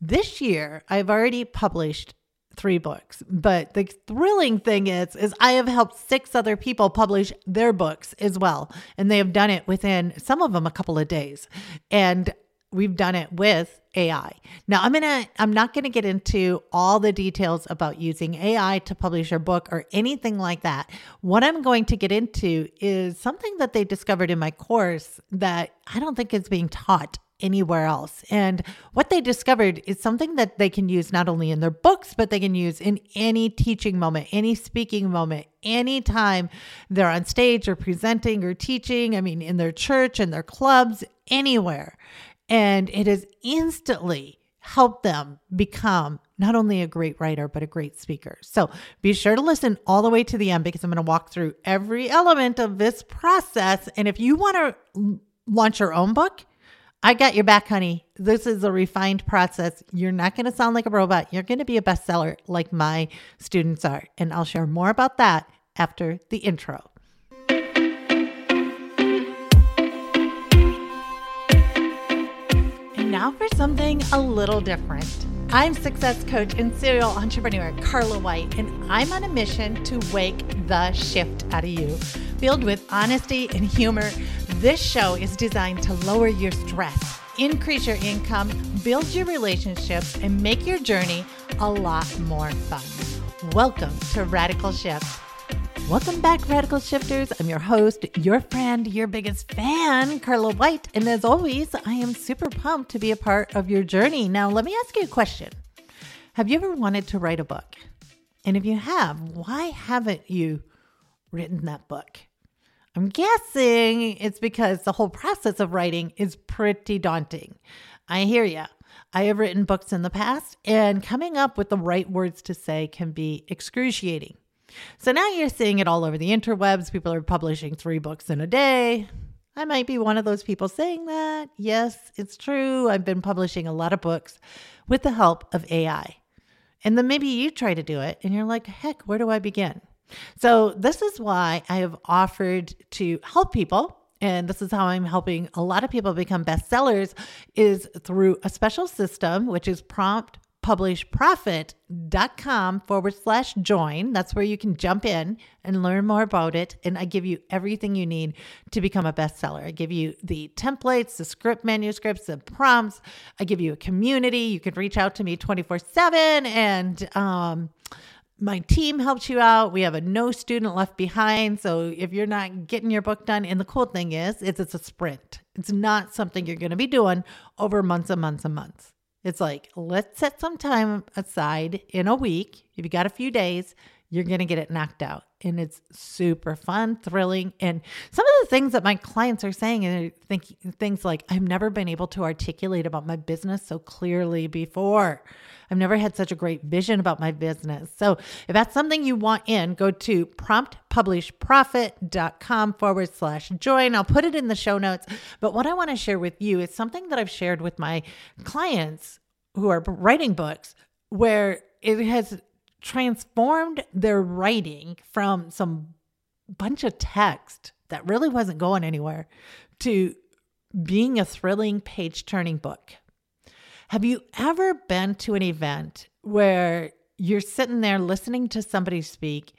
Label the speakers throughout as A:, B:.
A: This year, I've already published three books. But the thrilling thing is is I have helped six other people publish their books as well. And they have done it within some of them a couple of days. And we've done it with AI. Now I'm going to I'm not going to get into all the details about using AI to publish your book or anything like that. What I'm going to get into is something that they discovered in my course that I don't think is being taught anywhere else. And what they discovered is something that they can use not only in their books, but they can use in any teaching moment, any speaking moment, anytime they're on stage or presenting or teaching. I mean, in their church, in their clubs, anywhere. And it has instantly helped them become not only a great writer, but a great speaker. So be sure to listen all the way to the end because I'm going to walk through every element of this process. And if you want to launch your own book, I got your back, honey. This is a refined process. You're not going to sound like a robot. You're going to be a bestseller like my students are. And I'll share more about that after the intro. And now for something a little different. I'm success coach and serial entrepreneur Carla White, and I'm on a mission to wake the shift out of you. Filled with honesty and humor, this show is designed to lower your stress, increase your income, build your relationships, and make your journey a lot more fun. Welcome to Radical Shift. Welcome back, Radical Shifters. I'm your host, your friend, your biggest fan, Carla White. And as always, I am super pumped to be a part of your journey. Now, let me ask you a question Have you ever wanted to write a book? And if you have, why haven't you written that book? I'm guessing it's because the whole process of writing is pretty daunting. I hear you. I have written books in the past, and coming up with the right words to say can be excruciating. So now you're seeing it all over the interwebs. People are publishing three books in a day. I might be one of those people saying that. Yes, it's true. I've been publishing a lot of books with the help of AI. And then maybe you try to do it and you're like, heck, where do I begin? So, this is why I have offered to help people and this is how I'm helping a lot of people become bestsellers is through a special system which is prompt publishprofit.com forward slash join. That's where you can jump in and learn more about it. And I give you everything you need to become a bestseller. I give you the templates, the script manuscripts, the prompts. I give you a community. You can reach out to me 24 7 and, um, my team helps you out. We have a no student left behind. So if you're not getting your book done, and the cool thing is, is it's a sprint. It's not something you're going to be doing over months and months and months. It's like, let's set some time aside in a week. If you got a few days, you're going to get it knocked out. And it's super fun, thrilling. And some of the things that my clients are saying and think things like, I've never been able to articulate about my business so clearly before. I've never had such a great vision about my business. So if that's something you want in, go to promptpublishprofit.com forward slash join. I'll put it in the show notes. But what I want to share with you is something that I've shared with my clients who are writing books where it has transformed their writing from some bunch of text that really wasn't going anywhere to being a thrilling page turning book. Have you ever been to an event where you're sitting there listening to somebody speak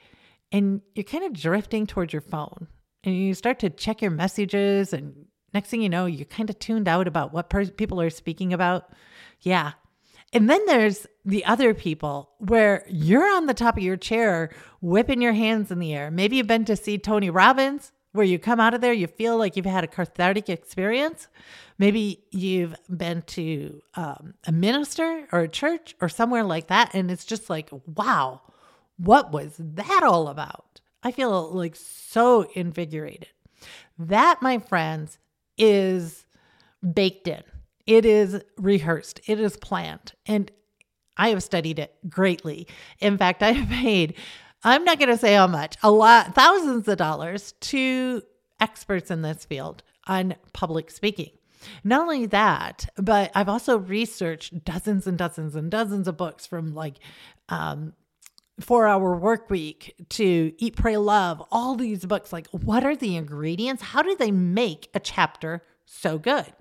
A: and you're kind of drifting towards your phone and you start to check your messages and next thing you know you're kind of tuned out about what per- people are speaking about yeah and then there's the other people where you're on the top of your chair whipping your hands in the air maybe you've been to see tony robbins where you come out of there, you feel like you've had a cathartic experience. Maybe you've been to um, a minister or a church or somewhere like that, and it's just like, wow, what was that all about? I feel like so invigorated. That, my friends, is baked in. It is rehearsed. It is planned. And I have studied it greatly. In fact, I have paid I'm not going to say how much, a lot, thousands of dollars to experts in this field on public speaking. Not only that, but I've also researched dozens and dozens and dozens of books from like um, Four Hour Work Week to Eat, Pray, Love, all these books. Like, what are the ingredients? How do they make a chapter so good?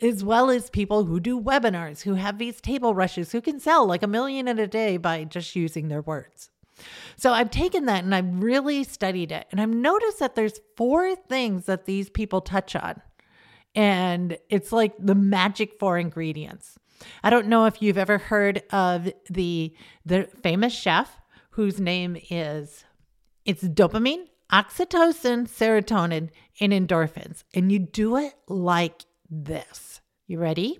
A: As well as people who do webinars, who have these table rushes, who can sell like a million in a day by just using their words. So I've taken that and I've really studied it. And I've noticed that there's four things that these people touch on. And it's like the magic four ingredients. I don't know if you've ever heard of the the famous chef whose name is it's dopamine, oxytocin, serotonin, and endorphins. And you do it like this. You ready?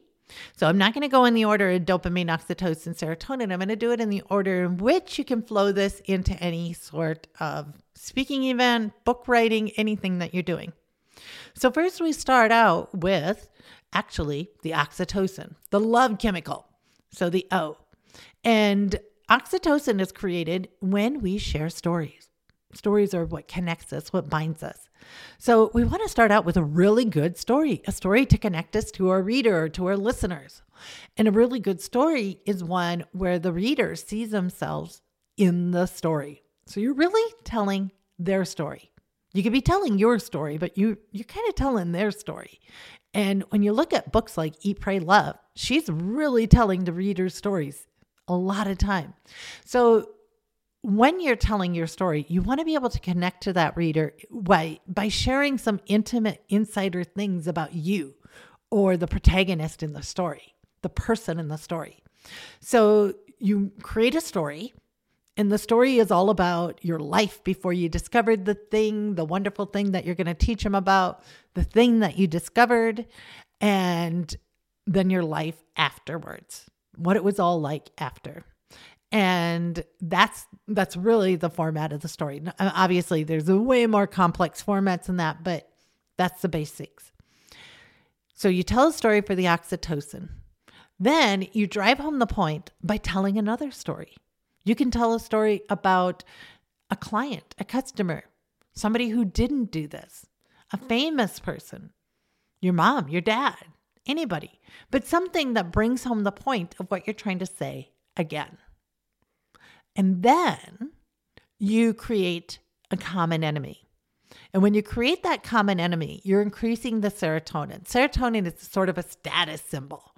A: So I'm not going to go in the order of dopamine, oxytocin, serotonin. I'm going to do it in the order in which you can flow this into any sort of speaking event, book writing, anything that you're doing. So first we start out with actually the oxytocin, the love chemical. So the O. And oxytocin is created when we share stories. Stories are what connects us, what binds us. So we want to start out with a really good story, a story to connect us to our reader or to our listeners. And a really good story is one where the reader sees themselves in the story. So you're really telling their story. You could be telling your story, but you you're kind of telling their story. And when you look at books like Eat, Pray, Love, she's really telling the reader's stories a lot of time. So when you're telling your story, you want to be able to connect to that reader by, by sharing some intimate insider things about you or the protagonist in the story, the person in the story. So you create a story, and the story is all about your life before you discovered the thing, the wonderful thing that you're going to teach them about, the thing that you discovered, and then your life afterwards, what it was all like after and that's that's really the format of the story. Uh, obviously there's a way more complex formats than that but that's the basics. So you tell a story for the oxytocin. Then you drive home the point by telling another story. You can tell a story about a client a customer somebody who didn't do this a famous person your mom your dad anybody. But something that brings home the point of what you're trying to say again and then you create a common enemy. And when you create that common enemy, you're increasing the serotonin. Serotonin is sort of a status symbol.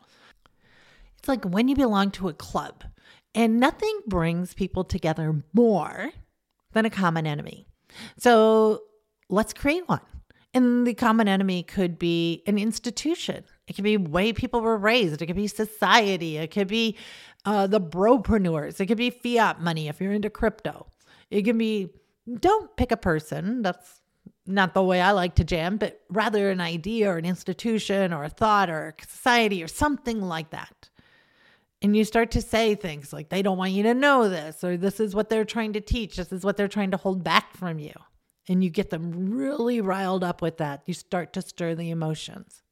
A: It's like when you belong to a club, and nothing brings people together more than a common enemy. So let's create one. And the common enemy could be an institution. It could be way people were raised. It could be society. It could be uh, the bropreneurs. It could be fiat money if you're into crypto. It can be, don't pick a person. That's not the way I like to jam, but rather an idea or an institution or a thought or a society or something like that. And you start to say things like, they don't want you to know this, or this is what they're trying to teach, this is what they're trying to hold back from you. And you get them really riled up with that. You start to stir the emotions.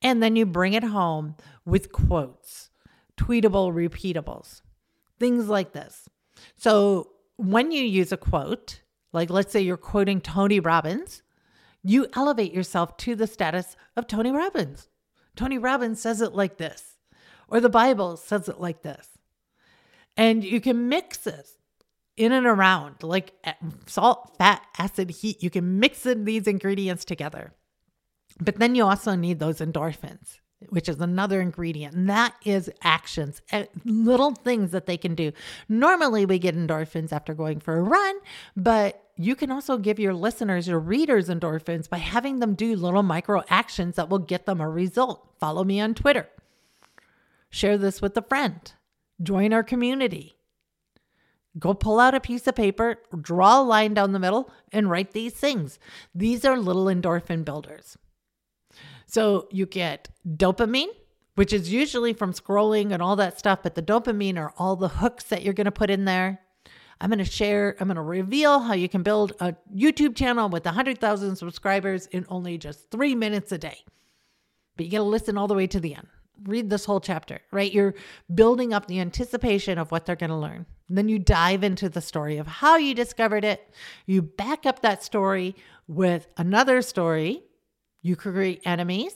A: And then you bring it home with quotes tweetable repeatables, things like this. So when you use a quote, like let's say you're quoting Tony Robbins, you elevate yourself to the status of Tony Robbins. Tony Robbins says it like this, or the Bible says it like this. And you can mix this in and around like salt, fat, acid, heat. You can mix in these ingredients together. But then you also need those endorphins which is another ingredient. And that is actions, eh, little things that they can do. Normally, we get endorphins after going for a run, but you can also give your listeners, your readers, endorphins by having them do little micro actions that will get them a result. Follow me on Twitter. Share this with a friend. Join our community. Go pull out a piece of paper, draw a line down the middle, and write these things. These are little endorphin builders. So you get dopamine, which is usually from scrolling and all that stuff, but the dopamine are all the hooks that you're going to put in there. I'm going to share, I'm going to reveal how you can build a YouTube channel with 100,000 subscribers in only just three minutes a day. But you got to listen all the way to the end. Read this whole chapter, right? You're building up the anticipation of what they're going to learn. Then you dive into the story of how you discovered it. You back up that story with another story you create enemies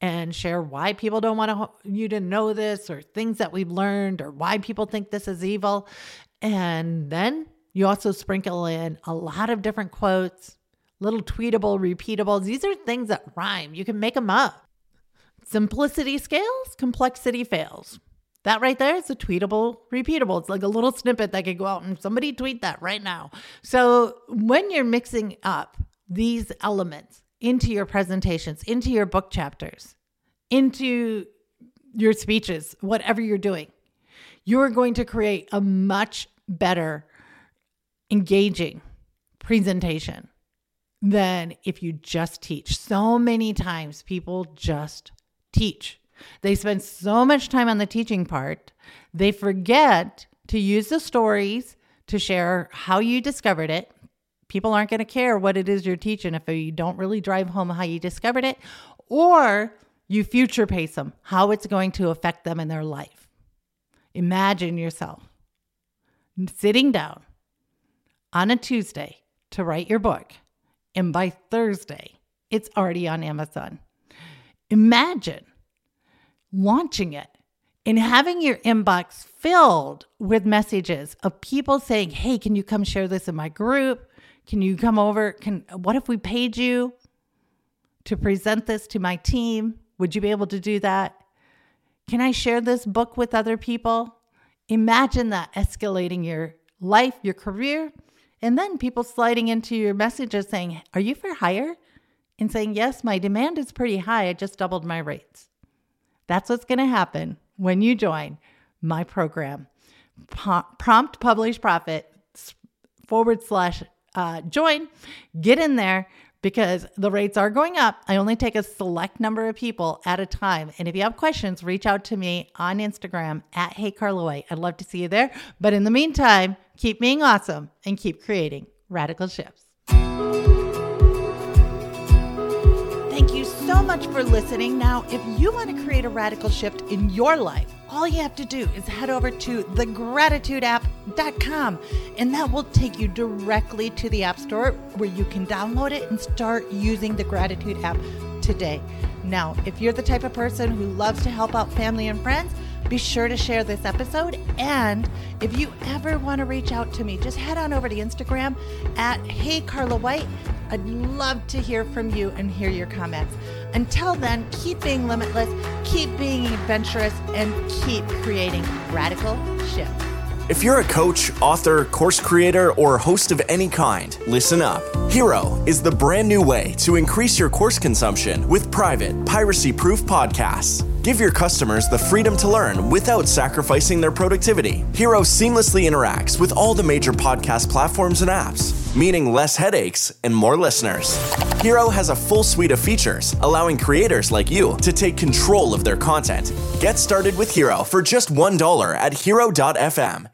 A: and share why people don't want you to know this or things that we've learned or why people think this is evil. And then you also sprinkle in a lot of different quotes, little tweetable, repeatables. These are things that rhyme. You can make them up. Simplicity scales, complexity fails. That right there is a tweetable, repeatable. It's like a little snippet that could go out and somebody tweet that right now. So when you're mixing up these elements into your presentations, into your book chapters, into your speeches, whatever you're doing, you're going to create a much better, engaging presentation than if you just teach. So many times people just teach. They spend so much time on the teaching part, they forget to use the stories to share how you discovered it. People aren't going to care what it is you're teaching if you don't really drive home how you discovered it, or you future pace them, how it's going to affect them in their life. Imagine yourself sitting down on a Tuesday to write your book, and by Thursday, it's already on Amazon. Imagine launching it and having your inbox filled with messages of people saying, "Hey, can you come share this in my group? Can you come over? Can what if we paid you to present this to my team? Would you be able to do that? Can I share this book with other people?" Imagine that escalating your life, your career, and then people sliding into your messages saying, "Are you for hire?" and saying, "Yes, my demand is pretty high. I just doubled my rates." That's what's going to happen when you join my program. Prompt Publish Profit forward slash uh, join. Get in there because the rates are going up. I only take a select number of people at a time. And if you have questions, reach out to me on Instagram at Hey Carla White. I'd love to see you there. But in the meantime, keep being awesome and keep creating radical shifts. So much for listening. Now, if you want to create a radical shift in your life, all you have to do is head over to thegratitudeapp.com and that will take you directly to the App Store where you can download it and start using the Gratitude app today. Now, if you're the type of person who loves to help out family and friends, be sure to share this episode. And if you ever want to reach out to me, just head on over to Instagram at Hey Carla White. I'd love to hear from you and hear your comments. Until then, keep being limitless, keep being adventurous, and keep creating radical shifts.
B: If you're a coach, author, course creator, or host of any kind, listen up. Hiro is the brand new way to increase your course consumption with private, piracy proof podcasts. Give your customers the freedom to learn without sacrificing their productivity. Hiro seamlessly interacts with all the major podcast platforms and apps, meaning less headaches and more listeners. Hiro has a full suite of features, allowing creators like you to take control of their content. Get started with Hiro for just $1 at hiro.fm